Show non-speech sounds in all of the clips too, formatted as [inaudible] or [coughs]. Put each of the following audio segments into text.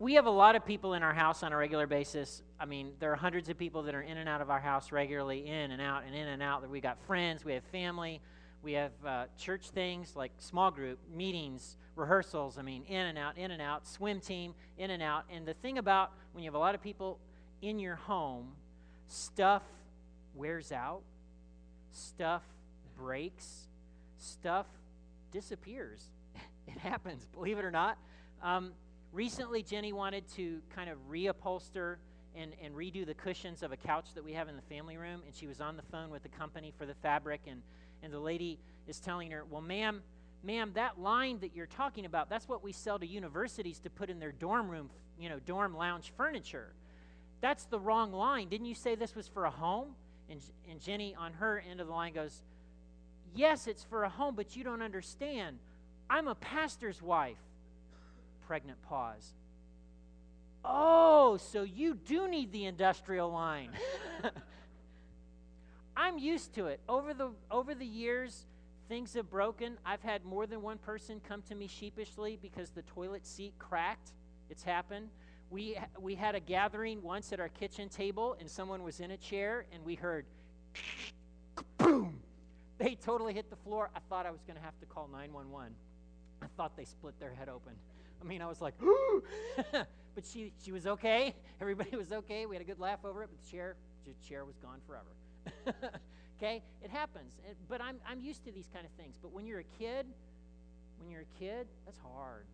we have a lot of people in our house on a regular basis. I mean, there are hundreds of people that are in and out of our house regularly, in and out and in and out. We got friends, we have family, we have uh, church things like small group meetings, rehearsals. I mean, in and out, in and out, swim team, in and out. And the thing about when you have a lot of people in your home, stuff wears out, stuff breaks, stuff disappears. [laughs] it happens, believe it or not. Um, recently, Jenny wanted to kind of reupholster and, and redo the cushions of a couch that we have in the family room, and she was on the phone with the company for the fabric, and, and the lady is telling her, Well, ma'am, ma'am, that line that you're talking about, that's what we sell to universities to put in their dorm room, you know, dorm lounge furniture. That's the wrong line. Didn't you say this was for a home? And, and Jenny, on her end of the line, goes, Yes, it's for a home, but you don't understand. I'm a pastor's wife. Pregnant pause. Oh, so you do need the industrial line. [laughs] I'm used to it. Over the over the years, things have broken. I've had more than one person come to me sheepishly because the toilet seat cracked. It's happened. We we had a gathering once at our kitchen table and someone was in a chair and we heard [sniffs] boom they totally hit the floor. I thought I was going to have to call 911. I thought they split their head open. I mean, I was like, [gasps] but she, she was okay. [laughs] Everybody was okay. We had a good laugh over it, but the chair, the chair was gone forever. [laughs] okay? It happens. It, but I'm, I'm used to these kind of things. But when you're a kid, when you're a kid, that's hard.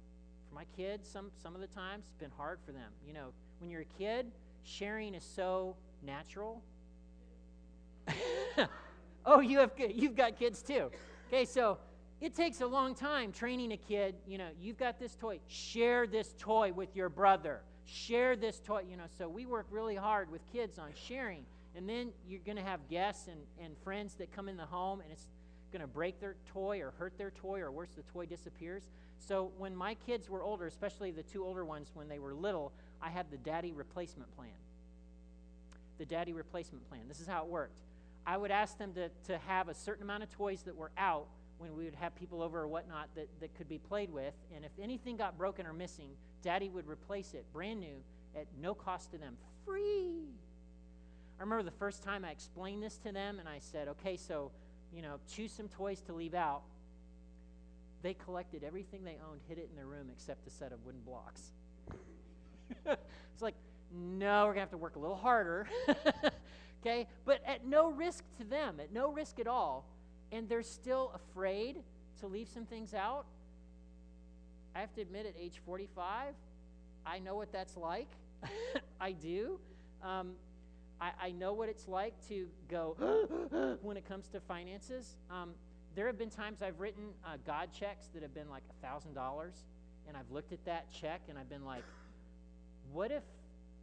For my kids, some, some of the times, it's been hard for them. You know, when you're a kid, sharing is so natural. [laughs] Oh, you have you've got kids too. Okay, so it takes a long time training a kid. You know, you've got this toy. Share this toy with your brother. Share this toy. You know, so we work really hard with kids on sharing. And then you're going to have guests and, and friends that come in the home, and it's going to break their toy or hurt their toy, or worse, the toy disappears. So when my kids were older, especially the two older ones when they were little, I had the daddy replacement plan. The daddy replacement plan. This is how it worked I would ask them to, to have a certain amount of toys that were out when we would have people over or whatnot that, that could be played with. And if anything got broken or missing, Daddy would replace it brand new at no cost to them. Free. I remember the first time I explained this to them and I said, okay, so, you know, choose some toys to leave out. They collected everything they owned, hid it in their room except a set of wooden blocks. [laughs] it's like, no, we're going to have to work a little harder. [laughs] okay? But at no risk to them, at no risk at all, and they're still afraid to leave some things out. I have to admit, at age 45, I know what that's like. [laughs] I do. Um, I, I, know what it's like to go [gasps] when it comes to finances. Um, there have been times I've written uh, God checks that have been like $1,000, and I've looked at that check and I've been like, what if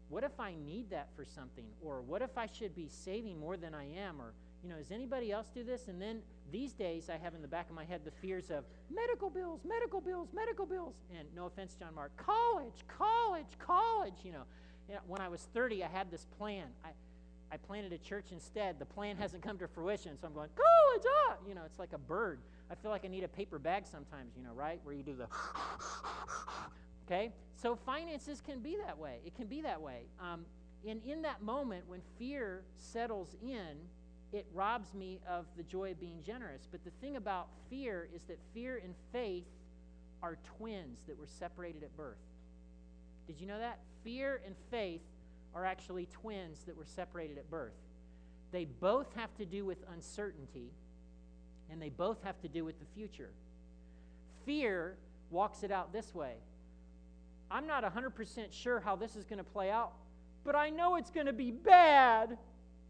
what if I need that for something? Or what if I should be saving more than I am? Or, you know, does anybody else do this? And then these days I have in the back of my head the fears of medical bills, medical bills, medical bills. And no offense, John Mark, college, college, college. You know, you know when I was 30, I had this plan. I, I planted a church instead. The plan [laughs] hasn't come to fruition, so I'm going, college, ah! You know, it's like a bird. I feel like I need a paper bag sometimes, you know, right? Where you do the [laughs] Okay? So finances can be that way. It can be that way. Um, and in that moment, when fear settles in, it robs me of the joy of being generous. But the thing about fear is that fear and faith are twins that were separated at birth. Did you know that? Fear and faith are actually twins that were separated at birth. They both have to do with uncertainty, and they both have to do with the future. Fear walks it out this way I'm not 100% sure how this is going to play out, but I know it's going to be bad.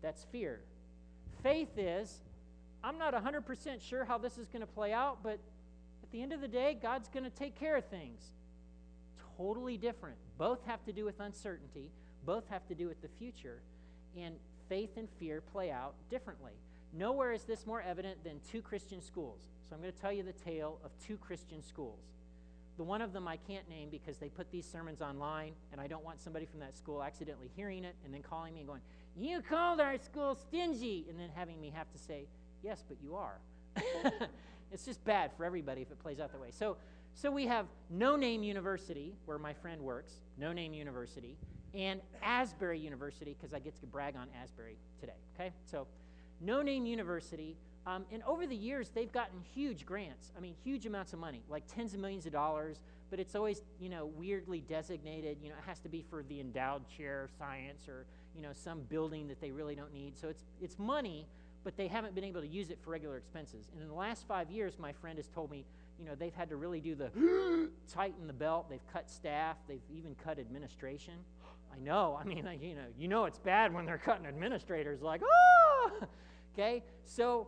That's fear. Faith is, I'm not 100% sure how this is going to play out, but at the end of the day, God's going to take care of things. Totally different. Both have to do with uncertainty, both have to do with the future. And faith and fear play out differently. Nowhere is this more evident than two Christian schools. So I'm going to tell you the tale of two Christian schools. The one of them I can't name because they put these sermons online, and I don't want somebody from that school accidentally hearing it and then calling me and going, You called our school stingy, and then having me have to say, Yes, but you are. [laughs] it's just bad for everybody if it plays out that way. So, So we have No Name University, where my friend works, No Name University, and Asbury University, because I get to brag on Asbury today. Okay? So, No Name University. Um, and over the years, they've gotten huge grants. I mean, huge amounts of money, like tens of millions of dollars. But it's always, you know, weirdly designated. You know, it has to be for the endowed chair of science or, you know, some building that they really don't need. So it's it's money, but they haven't been able to use it for regular expenses. And in the last five years, my friend has told me, you know, they've had to really do the [gasps] tighten the belt. They've cut staff. They've even cut administration. I know. I mean, you know, you know it's bad when they're cutting administrators. Like, oh, [laughs] okay. So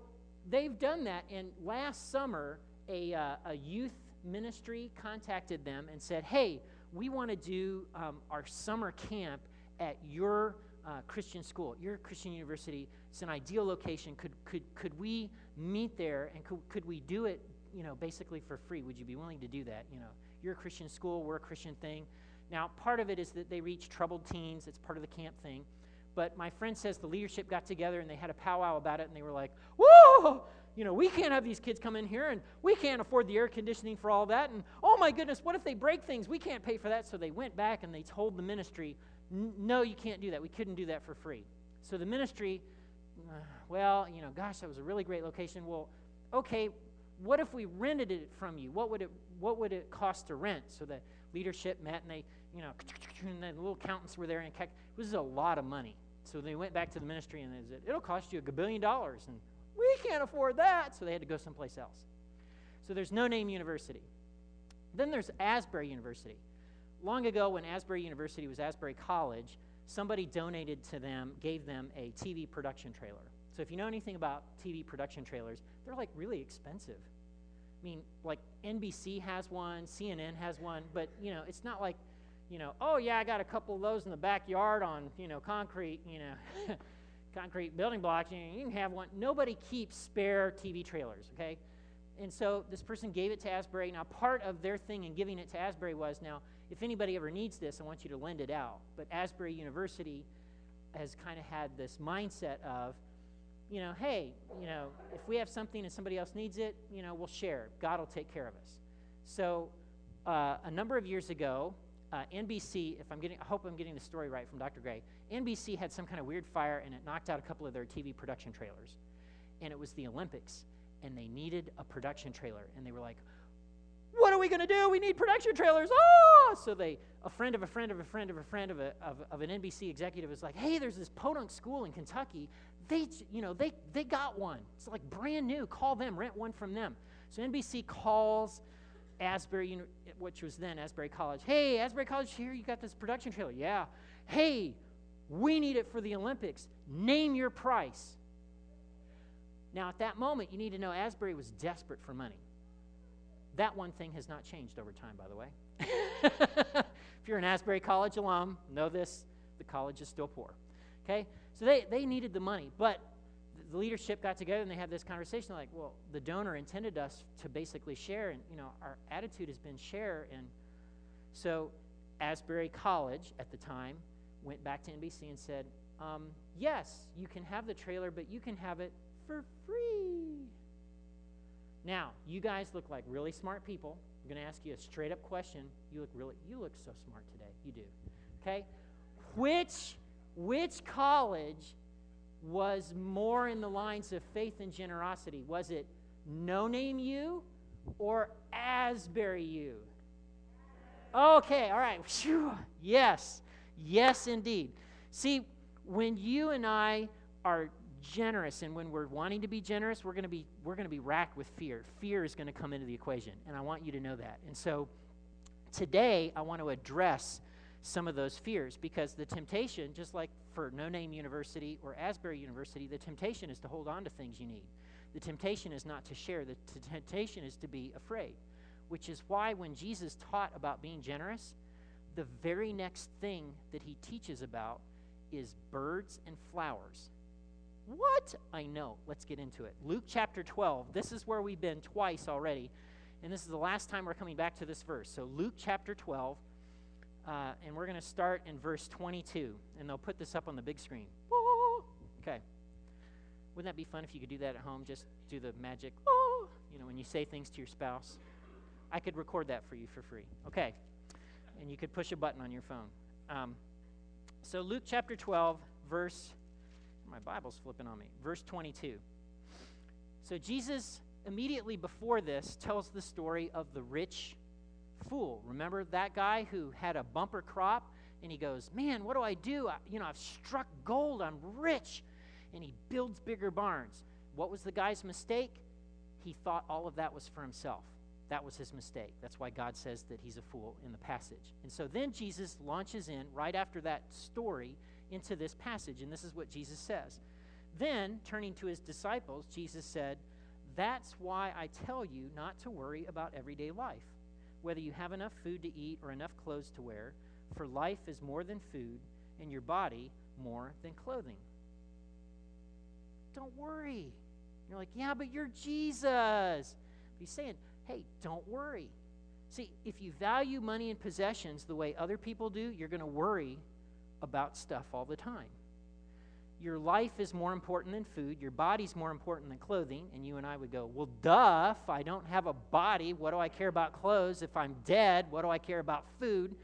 they've done that. And last summer, a uh, a youth ministry contacted them and said, "Hey, we want to do um, our summer camp at your uh, Christian school, your Christian university. It's an ideal location. Could could could we meet there and could could we do it? You know, basically for free? Would you be willing to do that? You know, you're a Christian school, we're a Christian thing." Now, part of it is that they reach troubled teens. It's part of the camp thing. But my friend says the leadership got together and they had a powwow about it, and they were like, "Whoa! You know, we can't have these kids come in here, and we can't afford the air conditioning for all that. And oh my goodness, what if they break things? We can't pay for that." So they went back and they told the ministry, "No, you can't do that. We couldn't do that for free." So the ministry, uh, well, you know, gosh, that was a really great location. Well, okay, what if we rented it from you? What would it What would it cost to rent? So the leadership met and they you know, [laughs] and the little accountants were there, and it was a lot of money. So they went back to the ministry and they said, it'll cost you a billion dollars. And we can't afford that. So they had to go someplace else. So there's no name university. Then there's Asbury University. Long ago, when Asbury University was Asbury College, somebody donated to them, gave them a TV production trailer. So if you know anything about TV production trailers, they're like really expensive. I mean, like NBC has one, CNN has one, but you know, it's not like you know, oh yeah, I got a couple of those in the backyard on, you know, concrete, you know, [laughs] concrete building blocks. You, know, you can have one. Nobody keeps spare TV trailers, okay? And so this person gave it to Asbury. Now, part of their thing in giving it to Asbury was now, if anybody ever needs this, I want you to lend it out. But Asbury University has kind of had this mindset of, you know, hey, you know, if we have something and somebody else needs it, you know, we'll share. God will take care of us. So uh, a number of years ago, uh, NBC, if I'm getting, I hope I'm getting the story right from Dr. Gray, NBC had some kind of weird fire and it knocked out a couple of their TV production trailers. And it was the Olympics, and they needed a production trailer. And they were like, what are we going to do? We need production trailers. Oh! So they, a friend of a friend of a friend of a friend of, a, of, of an NBC executive was like, hey, there's this podunk school in Kentucky. They, you know, they, they got one. It's like brand new. Call them, rent one from them. So NBC calls Asbury, which was then Asbury College. Hey, Asbury College, here you got this production trailer. Yeah. Hey, we need it for the Olympics. Name your price. Now, at that moment, you need to know Asbury was desperate for money. That one thing has not changed over time, by the way. [laughs] if you're an Asbury College alum, know this the college is still poor. Okay? So they, they needed the money, but the leadership got together and they had this conversation like, well, the donor intended us to basically share, and you know, our attitude has been share. And so Asbury College at the time went back to NBC and said, um, yes, you can have the trailer, but you can have it for free. Now, you guys look like really smart people. I'm going to ask you a straight up question. You look really, you look so smart today. You do. Okay? Which, which college was more in the lines of faith and generosity? Was it no name you or Asbury you? Okay, all right. Yes, yes, indeed. See, when you and I are generous and when we're wanting to be generous we're going to be we're going to be racked with fear fear is going to come into the equation and i want you to know that and so today i want to address some of those fears because the temptation, just like for No Name University or Asbury University, the temptation is to hold on to things you need. The temptation is not to share, the t- temptation is to be afraid, which is why when Jesus taught about being generous, the very next thing that he teaches about is birds and flowers. What? I know. Let's get into it. Luke chapter 12. This is where we've been twice already. And this is the last time we're coming back to this verse. So, Luke chapter 12, uh, and we're going to start in verse 22, and they'll put this up on the big screen. Okay. Wouldn't that be fun if you could do that at home? Just do the magic, you know, when you say things to your spouse. I could record that for you for free. Okay. And you could push a button on your phone. Um, so, Luke chapter 12, verse, my Bible's flipping on me, verse 22. So, Jesus, immediately before this, tells the story of the rich fool. Remember that guy who had a bumper crop and he goes, Man, what do I do? I, you know, I've struck gold, I'm rich. And he builds bigger barns. What was the guy's mistake? He thought all of that was for himself. That was his mistake. That's why God says that he's a fool in the passage. And so then Jesus launches in, right after that story, into this passage. And this is what Jesus says. Then, turning to his disciples, Jesus said, That's why I tell you not to worry about everyday life, whether you have enough food to eat or enough clothes to wear, for life is more than food, and your body more than clothing. Don't worry. You're like, Yeah, but you're Jesus. He's saying, hey, don't worry. See, if you value money and possessions the way other people do, you're going to worry about stuff all the time. Your life is more important than food, your body's more important than clothing, and you and I would go, well, duh, if I don't have a body, what do I care about clothes? If I'm dead, what do I care about food?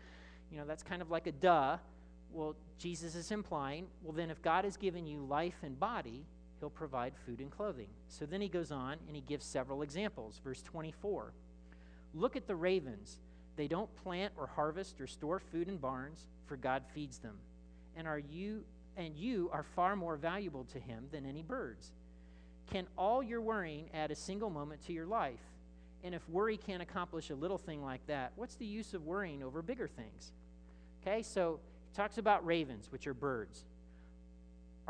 You know, that's kind of like a duh. Well, Jesus is implying, well, then if God has given you life and body, he'll provide food and clothing. So then he goes on and he gives several examples. Verse 24 Look at the ravens. They don't plant or harvest or store food in barns, for God feeds them. And are you and you are far more valuable to him than any birds. Can all your worrying add a single moment to your life? And if worry can't accomplish a little thing like that, what's the use of worrying over bigger things? Okay, so he talks about ravens, which are birds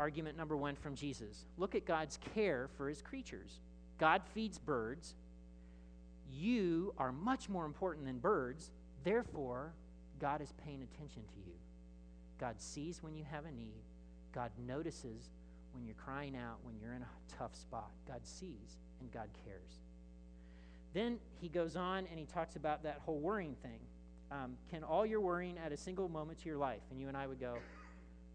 argument number one from Jesus. Look at God's care for his creatures. God feeds birds. You are much more important than birds. Therefore, God is paying attention to you. God sees when you have a need. God notices when you're crying out, when you're in a tough spot. God sees and God cares. Then he goes on and he talks about that whole worrying thing. Um, can all your worrying add a single moment to your life? And you and I would go,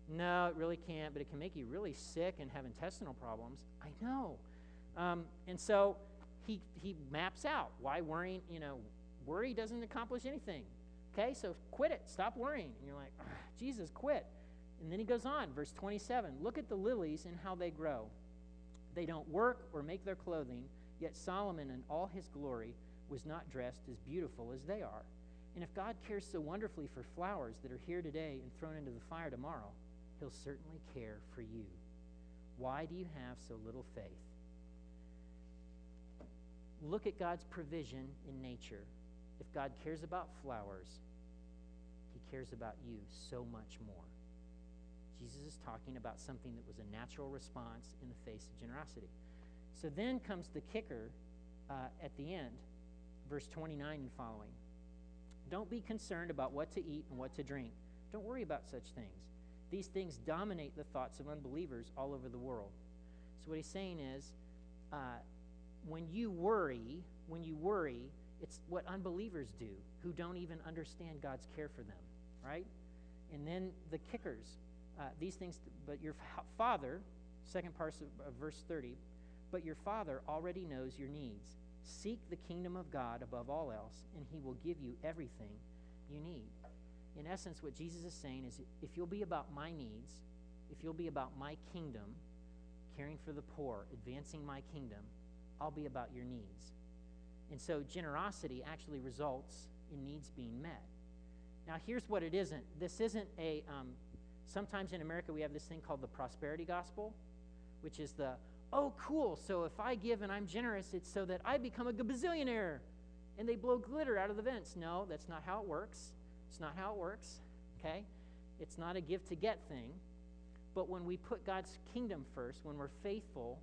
no, it really can't, but it can make you really sick and have intestinal problems. I know. Um, and so he, he maps out why worrying, you know, worry doesn't accomplish anything. Okay, so quit it. Stop worrying. And you're like, Jesus, quit. And then he goes on, verse 27 Look at the lilies and how they grow. They don't work or make their clothing, yet Solomon in all his glory was not dressed as beautiful as they are. And if God cares so wonderfully for flowers that are here today and thrown into the fire tomorrow, He'll certainly care for you. Why do you have so little faith? Look at God's provision in nature. If God cares about flowers, He cares about you so much more. Jesus is talking about something that was a natural response in the face of generosity. So then comes the kicker uh, at the end, verse 29 and following. Don't be concerned about what to eat and what to drink. Don't worry about such things. These things dominate the thoughts of unbelievers all over the world. So, what he's saying is, uh, when you worry, when you worry, it's what unbelievers do who don't even understand God's care for them, right? And then the kickers, uh, these things, but your father, second part of, of verse 30, but your father already knows your needs. Seek the kingdom of God above all else, and he will give you everything you need in essence, what Jesus is saying is if you'll be about my needs, if you'll be about my kingdom, caring for the poor, advancing my kingdom, I'll be about your needs. And so generosity actually results in needs being met. Now, here's what it isn't this isn't a, um, sometimes in America we have this thing called the prosperity gospel, which is the, oh, cool, so if I give and I'm generous, it's so that I become a gazillionaire and they blow glitter out of the vents. No, that's not how it works. It's not how it works, okay? It's not a give to get thing. But when we put God's kingdom first, when we're faithful,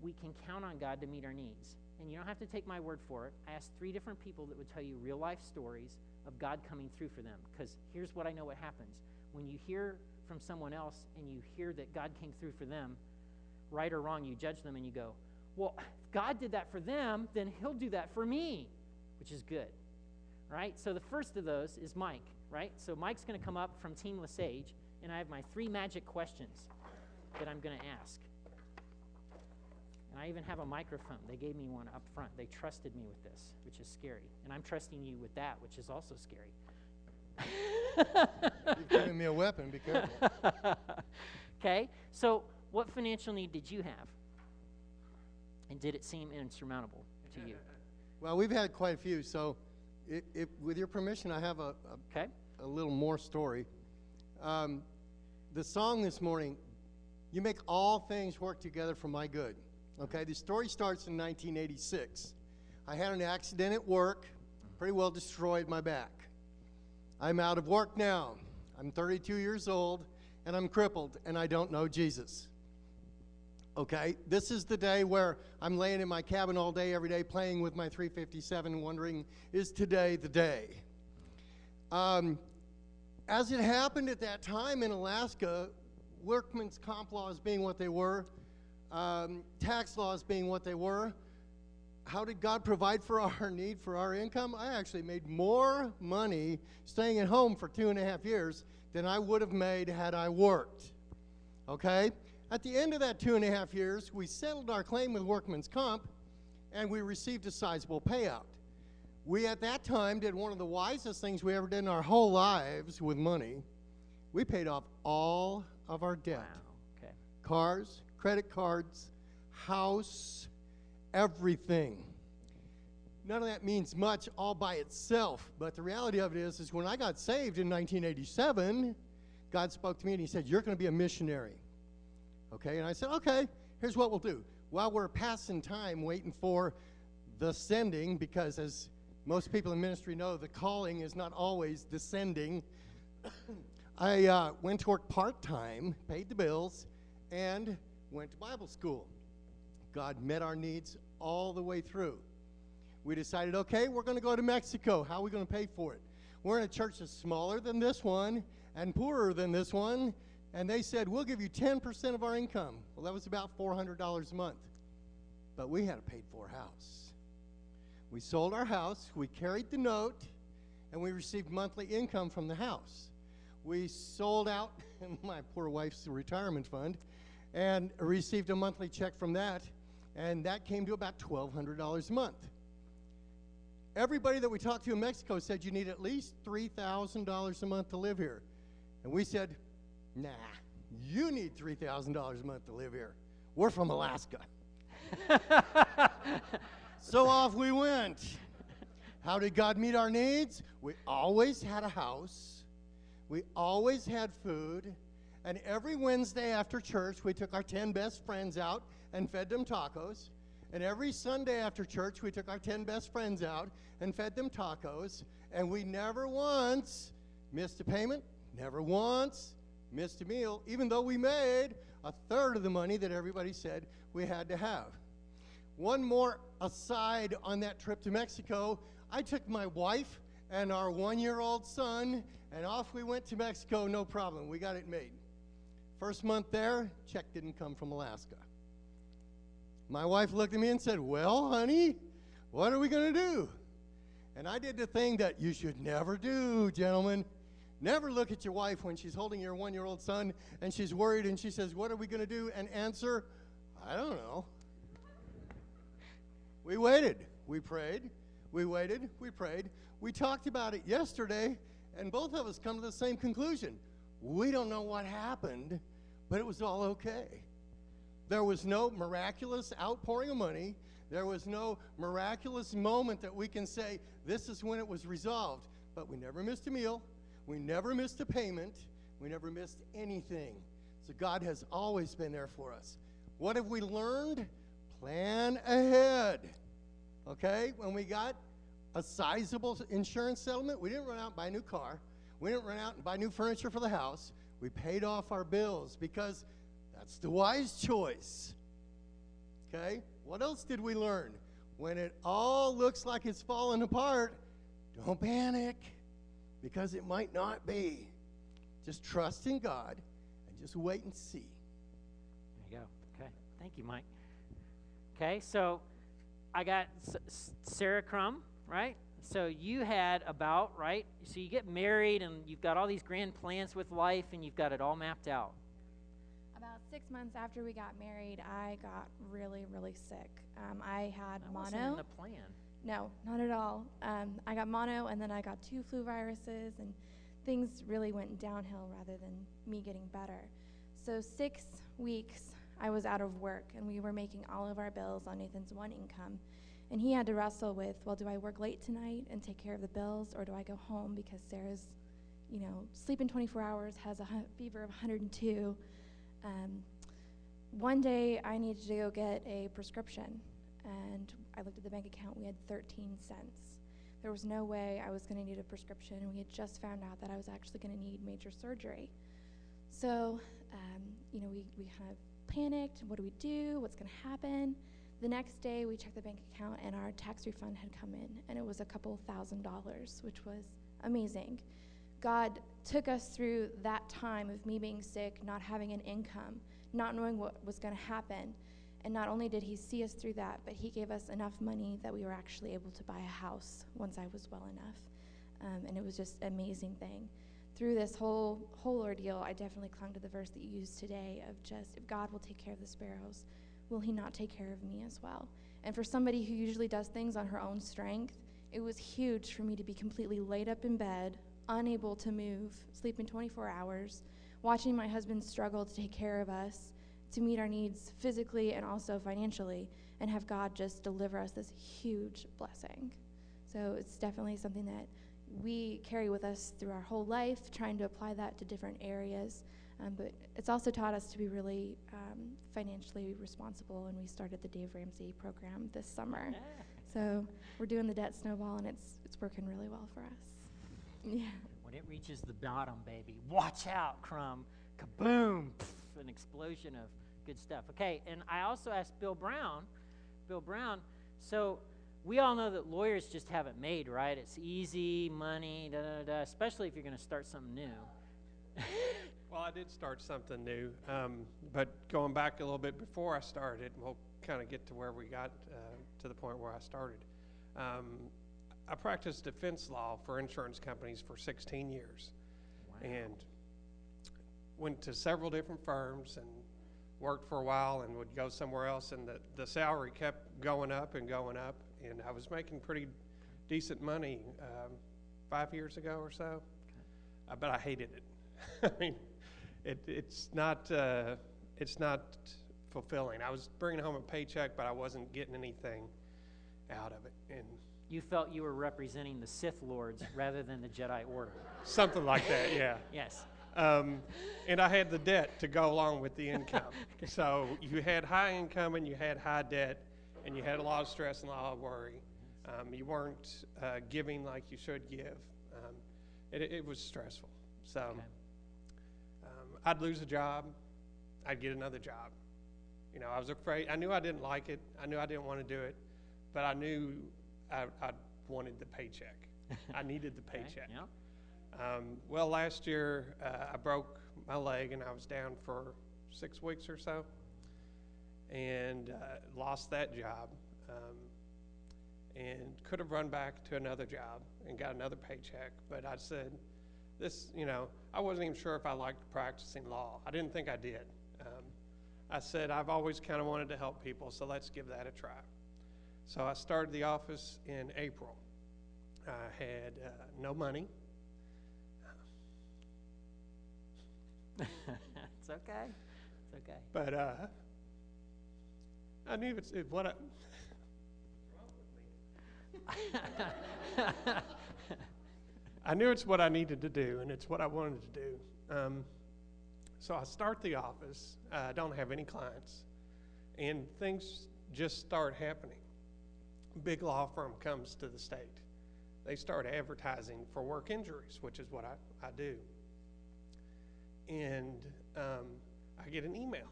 we can count on God to meet our needs. And you don't have to take my word for it. I asked three different people that would tell you real life stories of God coming through for them. Because here's what I know what happens. When you hear from someone else and you hear that God came through for them, right or wrong, you judge them and you go, well, if God did that for them, then he'll do that for me, which is good right? So the first of those is Mike, right? So Mike's going to come up from Team LaSage, and I have my three magic questions that I'm going to ask. And I even have a microphone. They gave me one up front. They trusted me with this, which is scary. And I'm trusting you with that, which is also scary. You've given me a weapon. Be careful. [laughs] okay, so what financial need did you have? And did it seem insurmountable to you? [laughs] Well, we've had quite a few. So, if, if with your permission, I have a, a, a little more story. Um, the song this morning, You Make All Things Work Together for My Good. Okay, the story starts in 1986. I had an accident at work, pretty well destroyed my back. I'm out of work now. I'm 32 years old, and I'm crippled, and I don't know Jesus. Okay, this is the day where I'm laying in my cabin all day, every day, playing with my 357, wondering, is today the day? Um, as it happened at that time in Alaska, workmen's comp laws being what they were, um, tax laws being what they were, how did God provide for [laughs] our need for our income? I actually made more money staying at home for two and a half years than I would have made had I worked. Okay? At the end of that two and a half years, we settled our claim with workman's comp and we received a sizable payout. We at that time did one of the wisest things we ever did in our whole lives with money. We paid off all of our debt Wow. Okay. cars, credit cards, house, everything. None of that means much all by itself, but the reality of it is is when I got saved in 1987, God spoke to me and he said, "You're going to be a missionary." Okay? And I said, "Okay, here's what we'll do. While we're passing time waiting for the sending because as most people in ministry know, the calling is not always descending. [coughs] I uh, went to work part time, paid the bills, and went to Bible school. God met our needs all the way through. We decided, okay, we're going to go to Mexico. How are we going to pay for it? We're in a church that's smaller than this one and poorer than this one, and they said, we'll give you 10% of our income. Well, that was about $400 a month. But we had a paid for house. We sold our house, we carried the note, and we received monthly income from the house. We sold out [laughs] my poor wife's retirement fund and received a monthly check from that, and that came to about $1,200 a month. Everybody that we talked to in Mexico said you need at least $3,000 a month to live here. And we said, nah, you need $3,000 a month to live here. We're from Alaska. [laughs] so off we went. How did God meet our needs? We always had a house, we always had food, and every Wednesday after church, we took our 10 best friends out and fed them tacos. And every Sunday after church, we took our 10 best friends out and fed them tacos. And we never once missed a payment, never once missed a meal, even though we made a third of the money that everybody said we had to have. One more aside on that trip to Mexico I took my wife and our one year old son, and off we went to Mexico, no problem. We got it made. First month there, check didn't come from Alaska. My wife looked at me and said, Well, honey, what are we going to do? And I did the thing that you should never do, gentlemen. Never look at your wife when she's holding your one year old son and she's worried and she says, What are we going to do? And answer, I don't know. We waited. We prayed. We waited. We prayed. We talked about it yesterday, and both of us come to the same conclusion. We don't know what happened, but it was all okay. There was no miraculous outpouring of money. There was no miraculous moment that we can say, this is when it was resolved. But we never missed a meal. We never missed a payment. We never missed anything. So God has always been there for us. What have we learned? Plan ahead. Okay? When we got a sizable insurance settlement, we didn't run out and buy a new car. We didn't run out and buy new furniture for the house. We paid off our bills because that's the wise choice. Okay? What else did we learn? When it all looks like it's falling apart, don't panic because it might not be. Just trust in God and just wait and see. There you go. Okay. Thank you, Mike. Okay, so I got Sarah Crum, right? So you had about, right? So you get married and you've got all these grand plans with life and you've got it all mapped out. About six months after we got married, I got really, really sick. Um, I had That mono. wasn't in the plan. No, not at all. Um, I got mono, and then I got two flu viruses, and things really went downhill rather than me getting better. So, six weeks I was out of work, and we were making all of our bills on Nathan's one income. And he had to wrestle with, well, do I work late tonight and take care of the bills, or do I go home because Sarah's, you know, sleeping 24 hours, has a fever of 102. Um, one day I needed to go get a prescription, and I looked at the bank account. We had 13 cents. There was no way I was going to need a prescription, we had just found out that I was actually going to need major surgery. So, um, you know, we, we kind of panicked. What do we do? What's going to happen? The next day, we checked the bank account, and our tax refund had come in, and it was a couple thousand dollars, which was amazing. God took us through that time of me being sick, not having an income, not knowing what was going to happen. And not only did He see us through that, but He gave us enough money that we were actually able to buy a house once I was well enough. Um, and it was just an amazing thing. Through this whole whole ordeal, I definitely clung to the verse that you used today of just if God will take care of the sparrows, will He not take care of me as well? And for somebody who usually does things on her own strength, it was huge for me to be completely laid up in bed, unable to move, sleeping 24 hours, watching my husband struggle to take care of us, to meet our needs physically and also financially, and have God just deliver us this huge blessing. So it's definitely something that we carry with us through our whole life, trying to apply that to different areas. Um, but it's also taught us to be really um, financially responsible, and we started the Dave Ramsey program this summer. Yeah. So we're doing the debt snowball, and it's it's working really well for us. Yeah. When it reaches the bottom, baby, watch out, Crum. Kaboom! Pff, an explosion of good stuff. Okay, and I also asked Bill Brown, Bill Brown, so we all know that lawyers just have it made, right? It's easy, money, da da da, especially if you're going to start something new. [laughs] Well, I did start something new, um, but going back a little bit before I started, we'll kind of get to where we got uh, to the point where I started. Um, I practiced defense law for insurance companies for 16 years Wow. and went to several different firms and worked for a while and would go somewhere else, and the, the salary kept going up and going up, and I was making pretty decent money um, five years ago or so, uh, but I hated it. [laughs] I mean, it, it's not uh, it's not fulfilling. I was bringing home a paycheck, but I wasn't getting anything out of it, and you felt you were representing the Sith Lords rather than the Jedi Order. something like that. Yeah. [laughs] Yes. Um, and I had the debt to go along with the income. [laughs] so you had high income and you had high debt, and you had a lot of stress and a lot of worry. Um, you weren't uh, giving like you should give. Um, it, it was stressful. So Okay. I'd lose a job, I'd get another job. You know, I was afraid. I knew I didn't like it. I knew I didn't want to do it, but I knew I, I wanted the paycheck. I [laughs] needed the paycheck. Yeah. Um, well, last year uh, I broke my leg and I was down for six weeks or so, and uh, lost that job, um, and could have run back to another job and got another paycheck. But I said, this, you know, I wasn't even sure if I liked practicing law. I didn't think I did. Um, I said I've always kind of wanted to help people, so let's give that a try. So I started the office in April. I had uh, no money. [laughs] it's okay. It's okay. But uh, I knew it's it, what I. [laughs] [laughs] I knew it's what I needed to do, and it's what I wanted to do. Um, so I start the office. I don't have any clients, and things just start happening. Big law firm comes to the state. They start advertising for work injuries, which is what I, I do. And um, I get an email.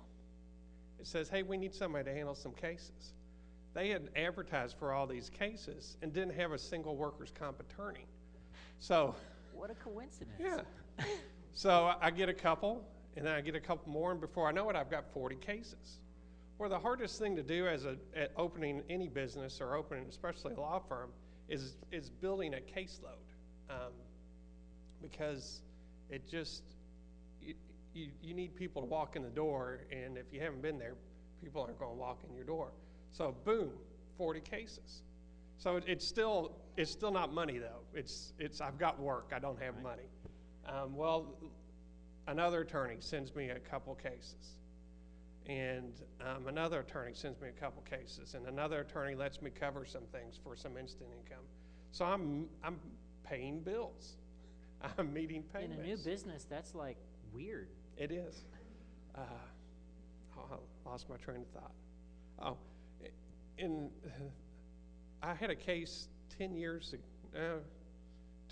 It says, hey, we need somebody to handle some cases. They had advertised for all these cases and didn't have a single workers' comp attorney. So, What a coincidence. yeah. So I get a couple, and then I get a couple more, and before I know it, I've got 40 cases. Where the hardest thing to do as a at opening any business or opening, especially a law firm, is is building a caseload, um, because it just you, you, you need people to walk in the door, and if you haven't been there, people aren't going to walk in your door. So boom, 40 cases. So it, it's still it's still not money though. It's it's I've got work. I don't have money. Um, well, another attorney sends me a couple cases, and um, another attorney sends me a couple cases, and another attorney lets me cover some things for some instant income. So I'm I'm paying bills. [laughs] I'm meeting payments. In a new business, that's like weird. It is. Uh, oh, I lost my train of thought. Oh, in, [laughs] I had a case 10 years, ag- uh,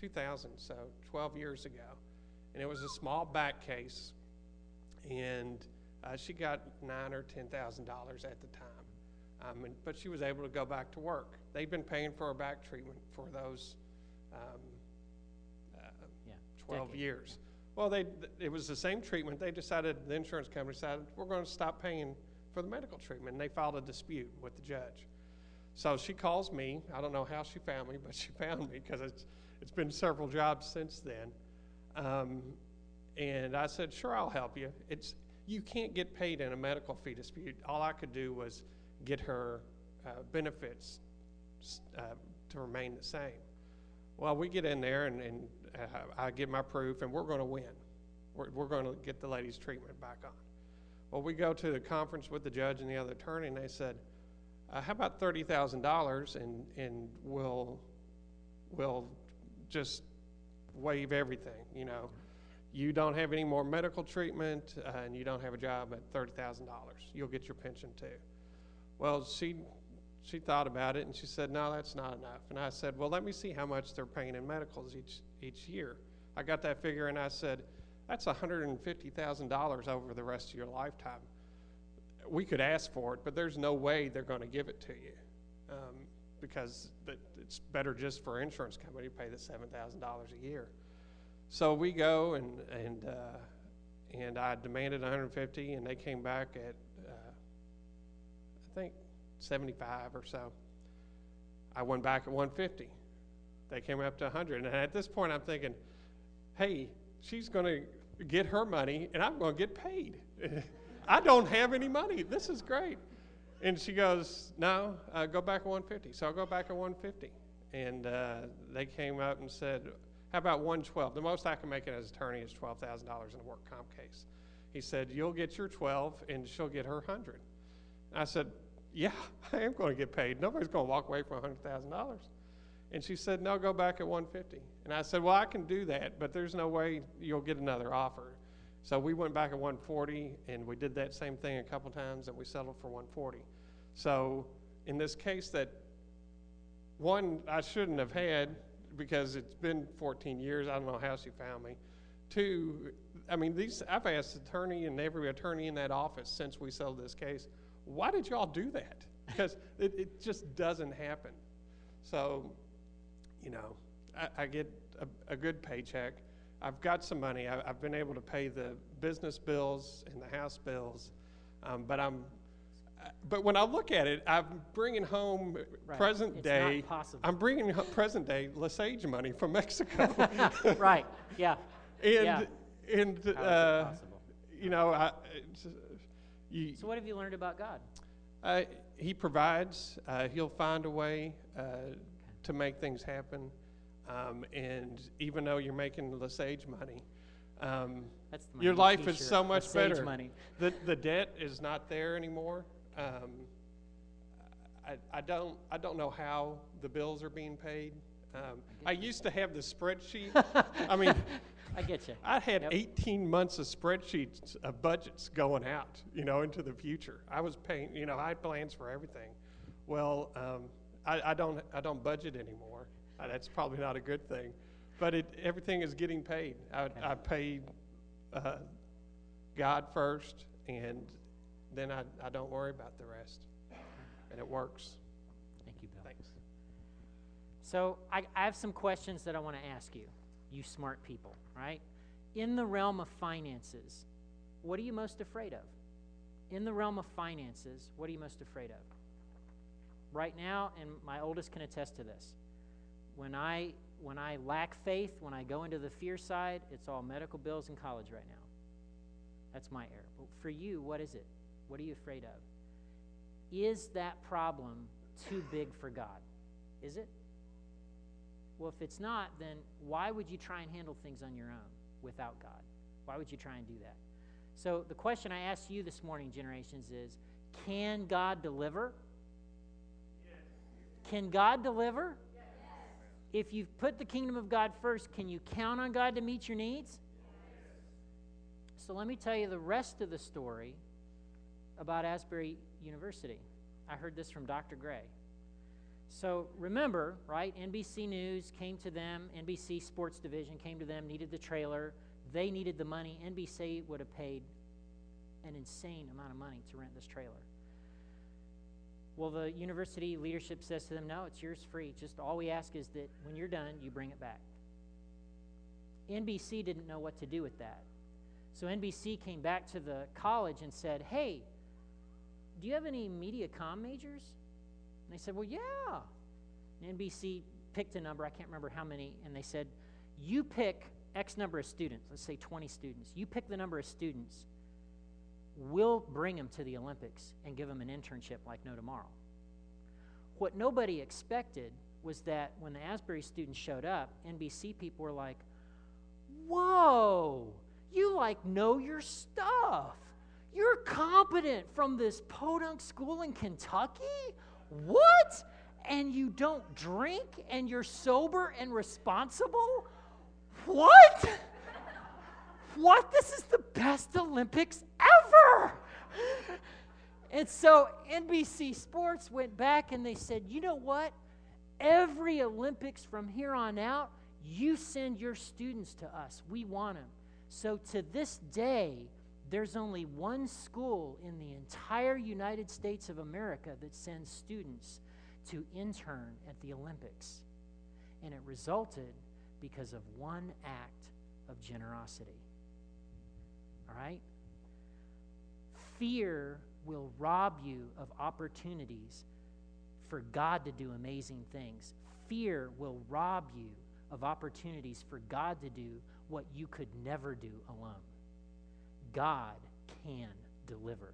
2000, so 12 years ago, and it was a small back case, and uh, she got nine or ten thousand dollars at the time, um, and, but she was able to go back to work. They'd been paying for her back treatment for those um, uh, Yeah. 12 decade. years. Well, they, it was the same treatment. They decided, the insurance company decided, we're going to stop paying for the medical treatment. And they filed a dispute with the judge. So she calls me. I don't know how she found me, but she [laughs] found me because it's, it's been several jobs since then. Um, and I said, sure, I'll help you. It's, you can't get paid in a medical fee dispute. All I could do was get her uh, benefits uh, to remain the same. Well, we get in there and, and uh, I give my proof, and we're going to win. We're, we're going to get the lady's treatment back on. Well, we go to the conference with the judge and the other attorney, and they said, uh, "How about thirty thousand dollars, and and we'll we'll just waive everything. You know, you don't have any more medical treatment, uh, and you don't have a job at thirty thousand dollars. You'll get your pension too." Well, she she thought about it and she said, "No, that's not enough." And I said, "Well, let me see how much they're paying in medicals each each year." I got that figure and I said, "That's one hundred and fifty thousand dollars over the rest of your lifetime. We could ask for it, but there's no way they're going to give it to you um, because it's better just for insurance company to pay the seven thousand dollars a year." So we go and and uh, and I demanded one hundred fifty, and they came back at uh, I think 75 or so. I went back at 150. They came up to 100. And at this point, I'm thinking, hey, she's going to get her money and I'm going to get paid. [laughs] I don't have any money. This is great. And she goes, no, uh, go back at 150. So I'll go back at 150. And uh, they came up and said, how about 112? The most I can make it as attorney is $12,000 in a work comp case. He said, you'll get your 12 and she'll get her 100. I said, yeah, [laughs] I am going to get paid. Nobody's going to walk away from $100,000. And she said, no, go back at 150. And I said, well, I can do that, but there's no way you'll get another offer. So we went back at 140, and we did that same thing a couple times, and we settled for 140. So in this case that one I shouldn't have had because it's been 14 years. I don't know how she found me. Two, I mean, these I've asked attorney and every attorney in that office since we settled this case, why did y'all do that? [laughs] Because it, it just doesn't happen. So, you know, I, I get a, a good paycheck. I've got some money. I, I've been able to pay the business bills and the house bills, um, but I'm. But when I look at it, I'm bringing home Right. present It's day. not possible. I'm bringing present day LaSage money from Mexico, [laughs] right. Yeah. and Yeah. and How is it uh, you know, I, it's, uh, you, So, what have you learned about God? uh, he provides. Uh, he'll find a way uh, to make things happen. Um, and even though you're making LaSage money, um, your life is so much better. Money. the the debt is not there anymore. Um, I, I don't I don't know how the bills are being paid. Um, I used to have the spreadsheet. [laughs] I mean, I get you. I had Yep. 18 months of spreadsheets of budgets going out, you know, into the future. I was paying, you know, I had plans for everything. Well, um, I, I don't, I don't budget anymore. Uh, that's probably not a good thing, but it, everything is getting paid. I, I paid uh, God first, and then I, I don't worry about the rest, and it works. Thank you, Bill. Thanks. So I, I have some questions that I want to ask you, you smart people, right? In the realm of finances, what are you most afraid of? In the realm of finances, what are you most afraid of? Right now, and my oldest can attest to this. When I when I lack faith, when I go into the fear side, it's all medical bills and college right now. That's my error. But for you, what is it? What are you afraid of? Is that problem too big for God? Is it? Well, if it's not, then why would you try and handle things on your own without God? Why would you try and do that? So, the question I ask you this morning, generations, is can God deliver? Can God deliver? If you've put the kingdom of God first, can you count on God to meet your needs? So let me tell you the rest of the story about Asbury University. I heard this from Dr. Gray. So remember, right? NBC News came to them, NBC Sports Division came to them, needed the trailer. They needed the money. NBC would have paid an insane amount of money to rent this trailer. Well, the university leadership says to them, No, it's yours free. Just all we ask is that when you're done, you bring it back. NBC didn't know what to do with that. So NBC came back to the college and said, Hey, do you have any media com majors? And they said, Well, yeah. And NBC picked a number, I can't remember how many, and they said, You pick X number of students, let's say 20 students. You pick the number of students, we'll bring them to the Olympics and give them an internship like no tomorrow. What nobody expected was that when the Asbury students showed up, NBC people were like, Whoa, you like know your stuff. You're competent from this podunk school in Kentucky? What? And you don't drink and you're sober and responsible? What? what? This is the best Olympics ever. And so NBC Sports went back and they said, you know what? Every Olympics from here on out, you send your students to us. We want them. So to this day, there's only one school in the entire United States of America that sends students to intern at the Olympics. And it resulted because of one act of generosity. All right? Fear will rob you of opportunities for God to do amazing things. Fear will rob you of opportunities for God to do what you could never do alone. God can deliver.